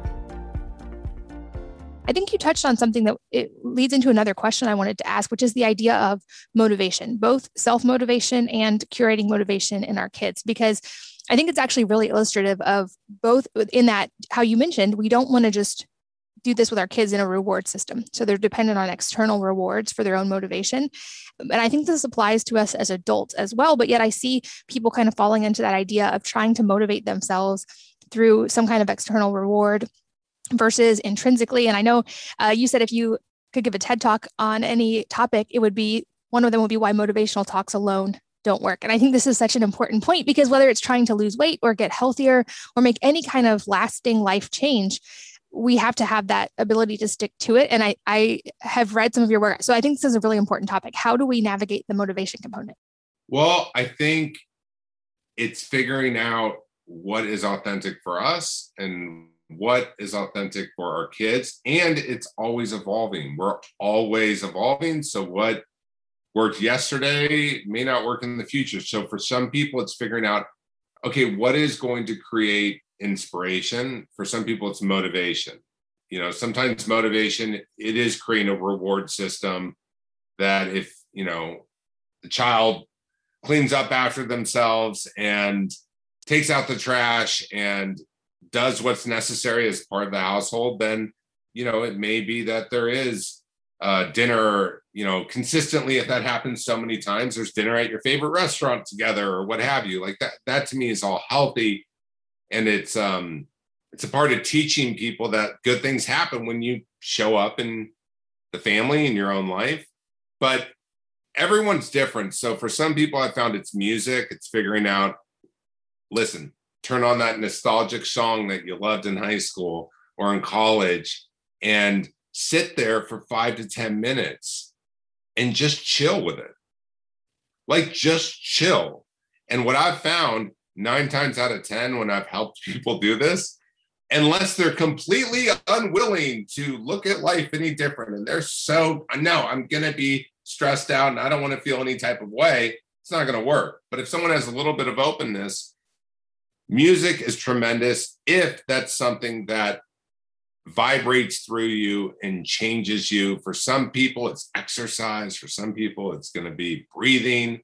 I think you touched on something that it leads into another question I wanted to ask, which is the idea of motivation, both self motivation and curating motivation in our kids, because I think it's actually really illustrative of both in that how you mentioned we don't want to just do this with our kids in a reward system. So they're dependent on external rewards for their own motivation. And I think this applies to us as adults as well. But yet I see people kind of falling into that idea of trying to motivate themselves through some kind of external reward versus intrinsically. And I know uh, you said if you could give a TED talk on any topic, it would be one of them would be why motivational talks alone don't work. And I think this is such an important point because whether it's trying to lose weight or get healthier or make any kind of lasting life change, we have to have that ability to stick to it. And I, I have read some of your work. So I think this is a really important topic. How do we navigate the motivation component? Well, I think it's figuring out what is authentic for us and what is authentic for our kids. And it's always evolving. We're always evolving. So, what worked yesterday may not work in the future. So, for some people, it's figuring out okay, what is going to create inspiration. For some people, it's motivation. You know, sometimes motivation, it is creating a reward system that if, you know, the child cleans up after themselves and takes out the trash and does what's necessary as part of the household, then, you know, it may be that there is uh, dinner, you know, consistently. If that happens so many times, there's dinner at your favorite restaurant together or what have you. Like that, that to me is all healthy and it's um it's a part of teaching people that good things happen when you show up in the family in your own life. But everyone's different. So for some people i found it's music it's figuring out listen turn on that nostalgic song that you loved in high school or in college and sit there for five to ten minutes and just chill with it. Like just chill. And what i've found nine times out of 10 when I've helped people do this, unless they're completely unwilling to look at life any different. And they're so, no, I'm going to be stressed out and I don't want to feel any type of way. It's not going to work. But if someone has a little bit of openness, music is tremendous if that's something that vibrates through you and changes you. For some people, it's exercise. For some people, it's going to be breathing.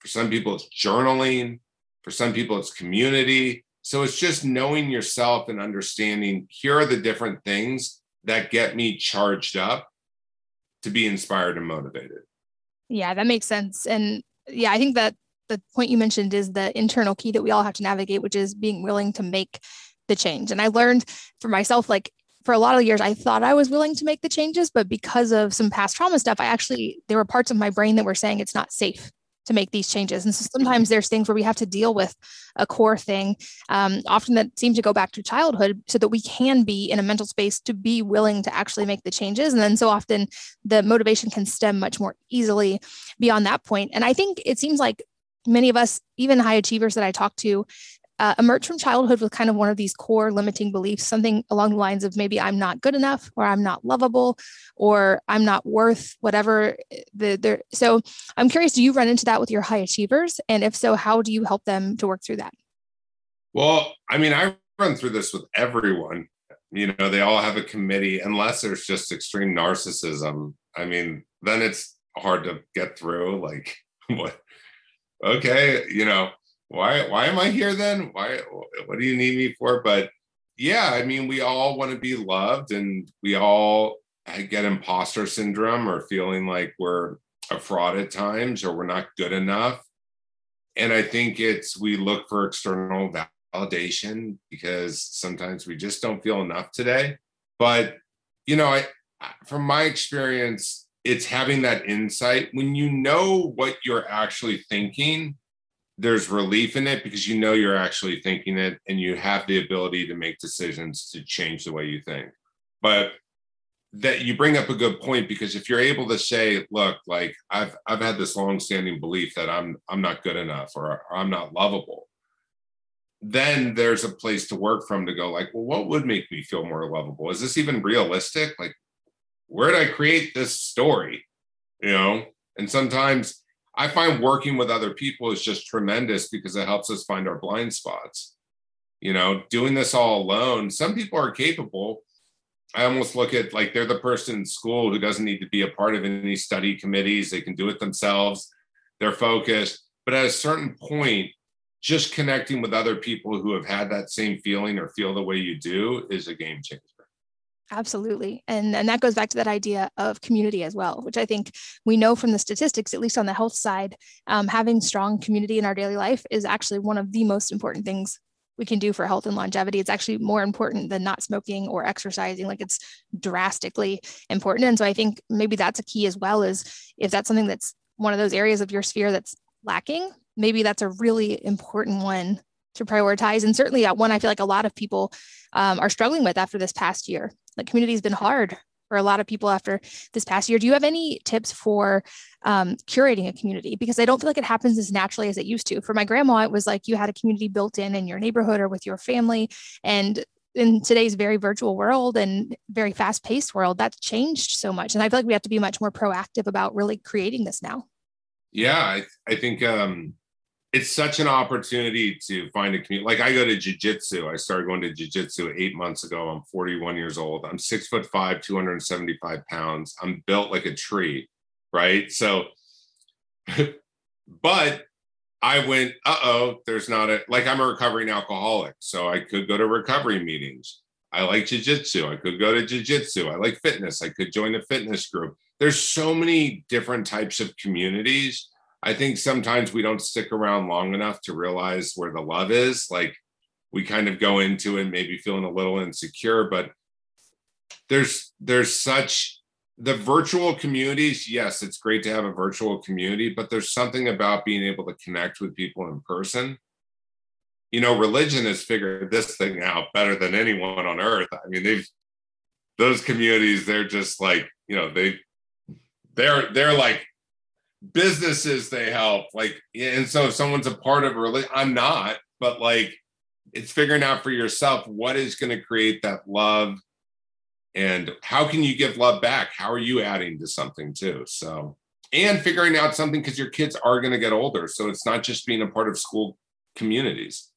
For some people, it's journaling. For some people, it's community. So it's just knowing yourself and understanding here are the different things that get me charged up to be inspired and motivated. Yeah, that makes sense. And yeah, I think that the point you mentioned is the internal key that we all have to navigate, which is being willing to make the change. And I learned for myself, like for a lot of years, I thought I was willing to make the changes, but because of some past trauma stuff, I actually, there were parts of my brain that were saying it's not safe to make these changes. And so sometimes there's things where we have to deal with a core thing, um, often that seem to go back to childhood, so that we can be in a mental space to be willing to actually make the changes. And then so often the motivation can stem much more easily beyond that point. And I think it seems like many of us, even high achievers that I talk to, uh, emerge from childhood with kind of one of these core limiting beliefs, something along the lines of maybe I'm not good enough, or I'm not lovable, or I'm not worth whatever. Eh, the, the so I'm curious, do you run into that with your high achievers, and if so, how do you help them to work through that? Well, I mean, I run through this with everyone. You know, they all have a committee, unless there's just extreme narcissism. I mean, then it's hard to get through. Like, what? Okay, you know, why why am I here then? Why what do you need me for? But yeah, I mean, we all want to be loved and we all get imposter syndrome or feeling like we're a fraud at times or we're not good enough. And I think it's we look for external validation because sometimes we just don't feel enough today. But you know, I from my experience, it's having that insight when you know what you're actually thinking there's relief in it because you know you're actually thinking it and you have the ability to make decisions to change the way you think. But that you bring up a good point because if you're able to say, look, like I've I've had this long-standing belief that I'm I'm not good enough or, I'm not lovable, then there's a place to work from to go like, well, what would make me feel more lovable? Is this even realistic? Like, where did I create this story? You know, and sometimes I find working with other people is just tremendous because it helps us find our blind spots. You know, doing this all alone, some people are capable. I almost look at like they're the person in school who doesn't need to be a part of any study committees. They can do it themselves. They're focused. But at a certain point, just connecting with other people who have had that same feeling or feel the way you do is a game changer. Absolutely. And, and that goes back to that idea of community as well, which I think we know from the statistics, at least on the health side, um, having strong community in our daily life is actually one of the most important things we can do for health and longevity. It's actually more important than not smoking or exercising. Like it's drastically important. And so I think maybe that's a key as well is if that's something that's one of those areas of your sphere that's lacking, maybe that's a really important one to prioritize. And certainly that one I feel like a lot of people um, are struggling with after this past year. The community has been hard for a lot of people after this past year. Do you have any tips for um, curating a community? Because I don't feel like it happens as naturally as it used to. For my grandma, it was like you had a community built in in your neighborhood or with your family. And in today's very virtual world and very fast paced world, that's changed so much. And I feel like we have to be much more proactive about really creating this now. Yeah, I, I think um, it's such an opportunity to find a community. Like I go to jujitsu. I started going to jujitsu eight months ago. I'm 41 years old. I'm six foot five, 275 pounds. I'm built like a tree, right? So, but I went, uh oh, there's not a, like I'm a recovering alcoholic. So I could go to recovery meetings. I like jujitsu. I could go to jujitsu. I like fitness. I could join a fitness group. There's so many different types of communities I think sometimes we don't stick around long enough to realize where the love is. Like we kind of go into it maybe feeling a little insecure, but there's there's such the virtual communities, yes, it's great to have a virtual community, but there's something about being able to connect with people in person. You know, religion has figured this thing out better than anyone on earth. I mean, they've those communities, they're just like, you know, they they're they're like businesses they help like and so if someone's a part of a religion i'm not but like it's figuring out for yourself what is going to create that love and how can you give love back? How are you adding to something too? So and figuring out something because your kids are going to get older so it's not just being a part of school communities.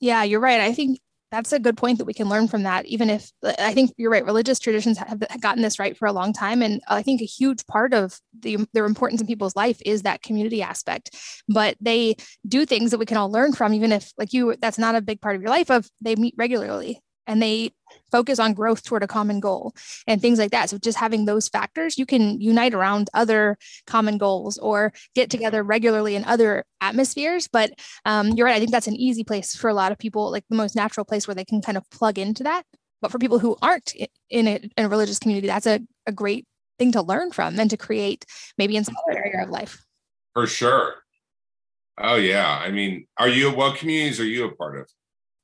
Yeah you're right. I think that's a good point that we can learn from that even if uh, i think you're right religious traditions have gotten this right for a long time and i think a huge part of the their importance in people's life is that community aspect. But they do things that we can all learn from even if like you that's not a big part of your life of they meet regularly and they focus on growth toward a common goal and things like that. So just having those factors, you can unite around other common goals or get together regularly in other atmospheres. But um, you're right. I think that's an easy place for a lot of people, like the most natural place where they can kind of plug into that. But for people who aren't in a, in a religious community, that's a, a great thing to learn from and to create maybe in some other area of life. For sure. Oh yeah. I mean, are you what communities are you a part of?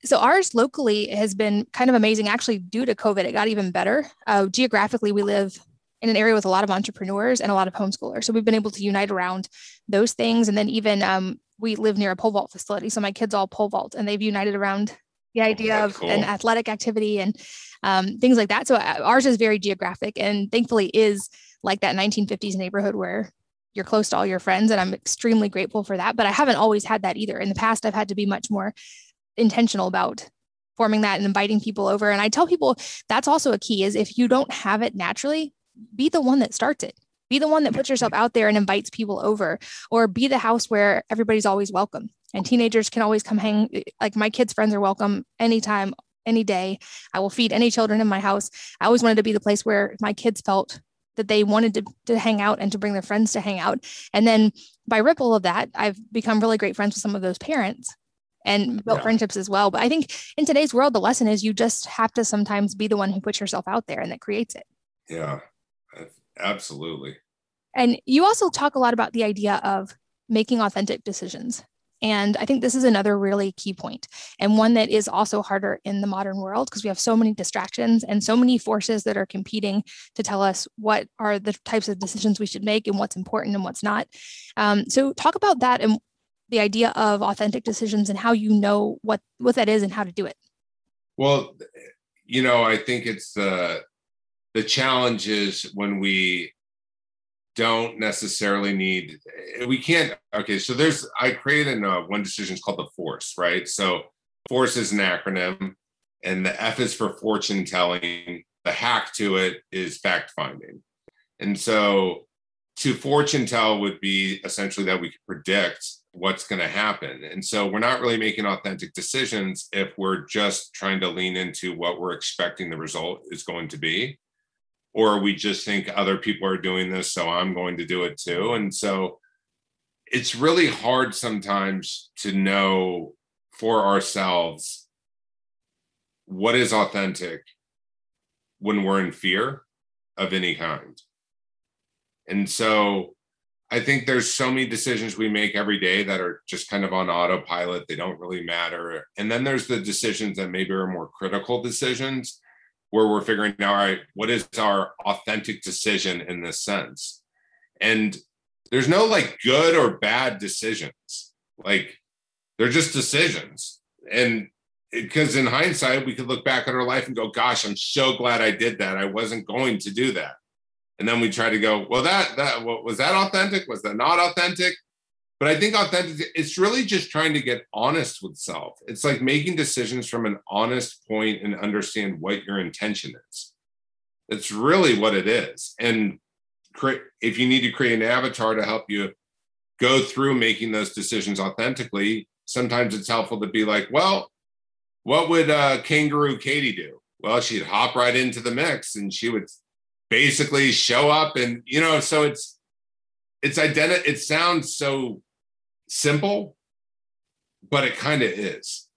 So ours locally has been kind of amazing. Actually, due to COVID, it got even better. Uh, geographically, we live in an area with a lot of entrepreneurs and a lot of homeschoolers. So we've been able to unite around those things. And then even um, we live near a pole vault facility. So my kids all pole vault and they've united around the idea That's of cool. an athletic activity and um, things like that. So uh, ours is very geographic and thankfully is like that 1950s neighborhood where you're close to all your friends. And I'm extremely grateful for that. But I haven't always had that either. In the past, I've had to be much more intentional about forming that and inviting people over. And I tell people that's also a key is if you don't have it naturally, be the one that starts it. Be the one that puts yourself out there and invites people over, or be the house where everybody's always welcome. And teenagers can always come hang, like my kids' friends are welcome anytime, any day. I will feed any children in my house. I always wanted to be the place where my kids felt that they wanted to, to hang out and to bring their friends to hang out. And then by ripple of that, I've become really great friends with some of those parents and built yeah. friendships as well. But I think in today's world, the lesson is you just have to sometimes be the one who puts yourself out there and that creates it. Yeah, absolutely. And you also talk a lot about the idea of making authentic decisions. And I think this is another really key point, and one that is also harder in the modern world because we have so many distractions and so many forces that are competing to tell us what are the types of decisions we should make and what's important and what's not. Um, so, talk about that and the idea of authentic decisions and how you know what what that is and how to do it? Well you know i think it's the the challenge is when we don't necessarily need we can't okay so there's i created a, uh, one decision called the force right? So force is an acronym and the f is for fortune telling. The hack to it is fact finding. And so to fortune tell would be essentially that we could predict what's going to happen. And so we're not really making authentic decisions if we're just trying to lean into what we're expecting the result is going to be. Or we just think other people are doing this, so I'm going to do it too. And so it's really hard sometimes to know for ourselves what is authentic when we're in fear of any kind. And so I think there's so many decisions we make every day that are just kind of on autopilot. They don't really matter. And then there's the decisions that maybe are more critical decisions where we're figuring out, all right, what is our authentic decision in this sense? And there's no like good or bad decisions. Like they're just decisions. And because in hindsight, we could look back at our life and go, gosh, I'm so glad I did that. I wasn't going to do that and then we try to go well that that what, was that authentic? Was that not authentic? But i think authentic it's really just trying to get honest with self. It's like making decisions from an honest point and understand what your intention is. It's really what it is. And create if you need to create an avatar to help you go through making those decisions authentically sometimes it's helpful to be like well what would uh, kangaroo katie do? Well she'd hop right into the mix and she would basically show up and you know so it's it's identity it sounds so simple but it kind of is.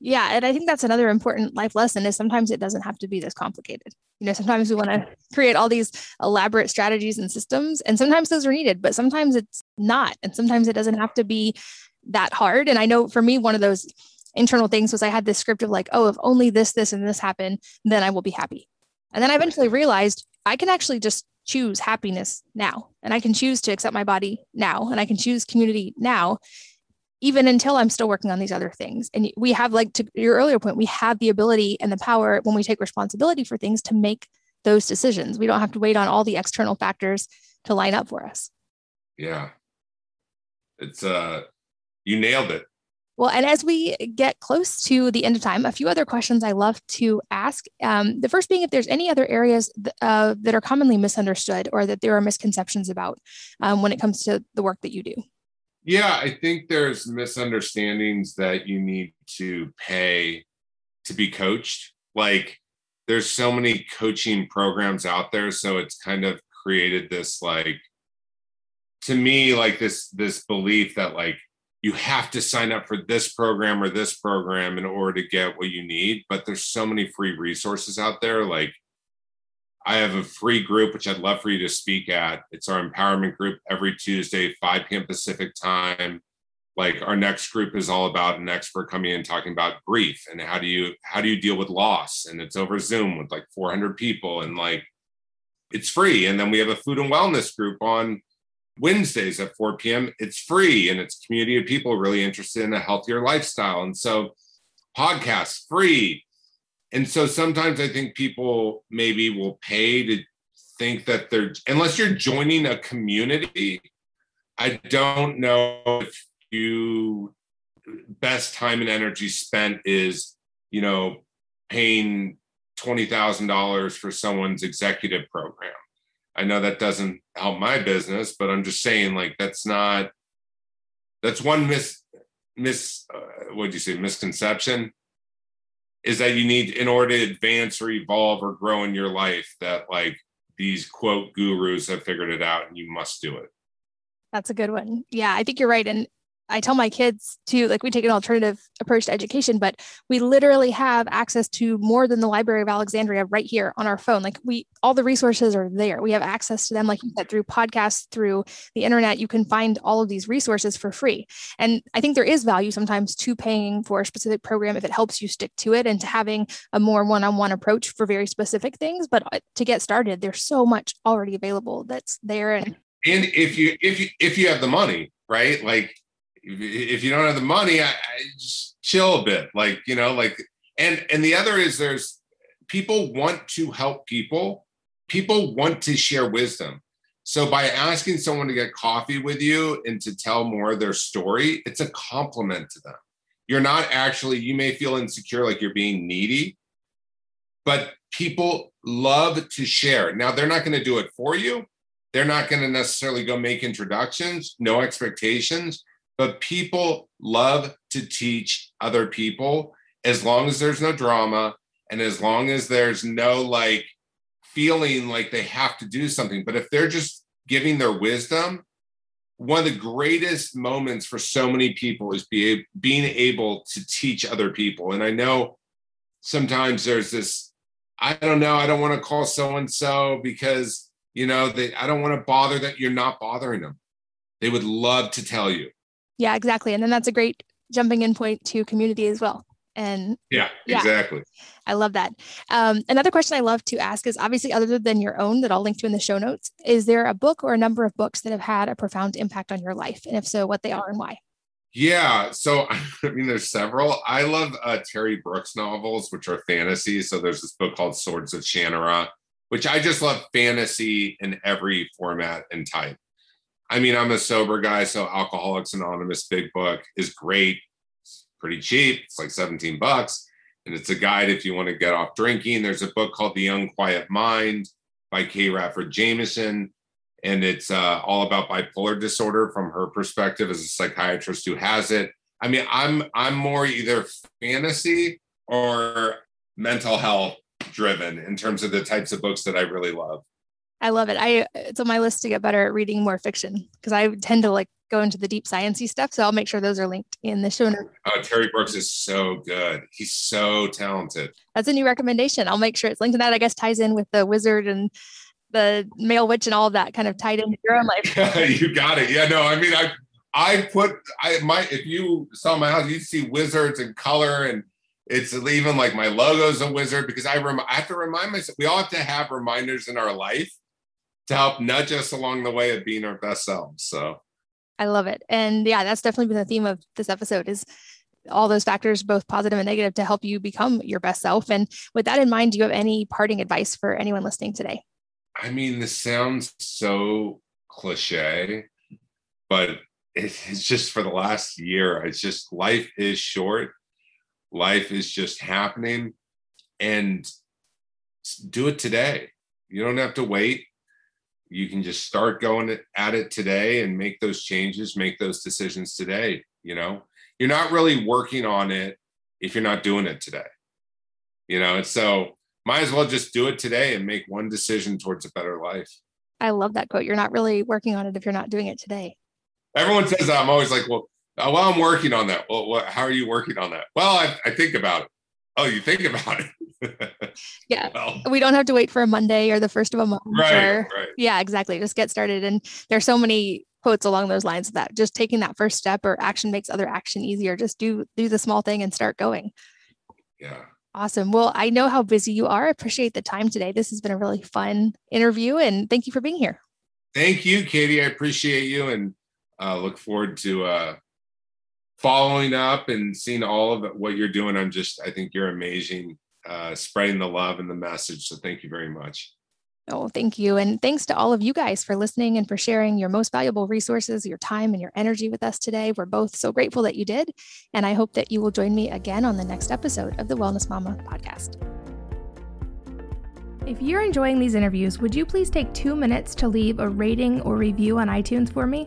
Yeah and i think that's another important life lesson is sometimes it doesn't have to be this complicated. You know sometimes we want to create all these elaborate strategies and systems and sometimes those are needed but sometimes it's not and sometimes it doesn't have to be that hard. And i know for me one of those internal things was i had this script of like oh if only this this and this happen then i will be happy. And then i eventually realized I can actually just choose happiness now and I can choose to accept my body now and I can choose community now even until I'm still working on these other things. And we have like to your earlier point, we have the ability and the power when we take responsibility for things to make those decisions. We don't have to wait on all the external factors to line up for us. Yeah. It's uh you nailed it. Well, and as we get close to the end of time, a few other questions I love to ask. Um, the first being if there's any other areas th- uh, that are commonly misunderstood or that there are misconceptions about um, when it comes to the work that you do. Yeah, I think there's misunderstandings that you need to pay to be coached. like there's so many coaching programs out there so it's kind of created this like to me like this this belief that like you have to sign up for this program or this program in order to get what you need but there's so many free resources out there. Like i have a free group which i'd love for you to speak at. It's our empowerment group every tuesday 5 p.m pacific time. Like our next group is all about an expert coming in talking about grief and how do you how do you deal with loss? And it's over zoom with like 400 people and like it's free. And then we have a food and wellness group on Wednesdays at 4 p.m. It's free and it's community of people really interested in a healthier lifestyle. And so podcasts free. And so sometimes I think people maybe will pay to think that they're unless you're joining a community, I don't know if you best time and energy spent is, you know, paying $20,000 for someone's executive program I know that doesn't help my business, but I'm just saying like that's not that's one mis mis uh, what do you say misconception is that you need in order to advance or evolve or grow in your life that like these quote gurus have figured it out and you must do it. That's a good one. Yeah, I think you're right. And I tell my kids to like we take an alternative approach to education, but we literally have access to more than the Library of Alexandria right here on our phone. Like we all the resources are there. We have access to them, like you said, through podcasts, through the internet. You can find all of these resources for free. And I think there is value sometimes to paying for a specific program if it helps you stick to it and to having a more one-on-one approach for very specific things. But uh, to get started, there's so much already available that's there. And and if you if you if you have the money, right? Like if you don't have the money, I, I just chill a bit. Like, you know, like, and, and the other is there's people want to help people. People want to share wisdom. So by asking someone to get coffee with you and to tell more of their story, it's a compliment to them. You're not actually, you may feel insecure like you're being needy, but people love to share. Now, they're not going to do it for you. They're not going to necessarily go make introductions, no expectations, but people love to teach other people as long as there's no drama and as long as there's no like feeling like they have to do something. But if they're just giving their wisdom, one of the greatest moments for so many people is be, being able to teach other people. And I know sometimes there's this, I don't know, I don't want to call so and so because, you know, they, I don't want to bother that you're not bothering them. They would love to tell you. Yeah, exactly. And then that's a great jumping in point to community as well. And yeah, yeah exactly. I love that. Um, another question I love to ask is obviously, other than your own that I'll link to in the show notes, is there a book or a number of books that have had a profound impact on your life? And if so, what they are and why? Yeah. So, I mean, there's several. I love uh, Terry Brooks novels, which are fantasy. So, there's this book called Swords of Shannara, which I just love fantasy in every format and type. I mean, I'm a sober guy, so Alcoholics Anonymous big book is great. It's pretty cheap. It's like 17 bucks. And it's a guide if you want to get off drinking. There's a book called The Unquiet Mind by Kay Radford Jamison. And it's uh, all about bipolar disorder from her perspective as a psychiatrist who has it. I mean, I'm I'm more either fantasy or mental health driven in terms of the types of books that I really love. I love it. I it's on my list to get better at reading more fiction because I tend to like go into the deep sciencey stuff. So I'll make sure those are linked in the show notes. Oh, Terry Brooks is so good. He's so talented. That's a new recommendation. I'll make sure it's linked to that. I guess ties in with the wizard and the male witch and all of that kind of tied into your own life. Yeah, you got it. Yeah, no, I mean I I put I might if you saw my house, you'd see wizards and color and it's even like my logo's a wizard because I rem- I have to remind myself we all have to have reminders in our life to help nudge us along the way of being our best selves. So I love it. And yeah, that's definitely been the theme of this episode is all those factors, both positive and negative, to help you become your best self. And with that in mind, do you have any parting advice for anyone listening today? I mean, this sounds so cliche, but it's just for the last year. It's just life is short. Life is just happening and do it today. You don't have to wait you can just start going at it today and make those changes, make those decisions today. You know, you're not really working on it if you're not doing it today. you know, and so might as well just do it today and make one decision towards a better life. I love that quote. You're not really working on it if you're not doing it today. Everyone says that. I'm always like, well, while well, I'm working on that. Well, what, how are you working on that? Well, I, I think about it. Oh, you think about it. yeah. Well, we don't have to wait for a Monday or the first of a month. Right, or, right. Yeah, exactly. Just get started. And there's so many quotes along those lines that just taking that first step or action makes other action easier. Just do do the small thing and start going. Yeah. Awesome. Well, I know how busy you are. I appreciate the time today. This has been a really fun interview and thank you for being here. Thank you, Katie. I appreciate you and uh, look forward to uh, following up and seeing all of what you're doing. I'm just, I think you're amazing, uh, spreading the love and the message. So thank you very much. Oh, thank you. And thanks to all of you guys for listening and for sharing your most valuable resources, your time, and your energy with us today. We're both so grateful that you did. And I hope that you will join me again on the next episode of the Wellness Mama podcast. If you're enjoying these interviews, would you please take two minutes to leave a rating or review on iTunes for me?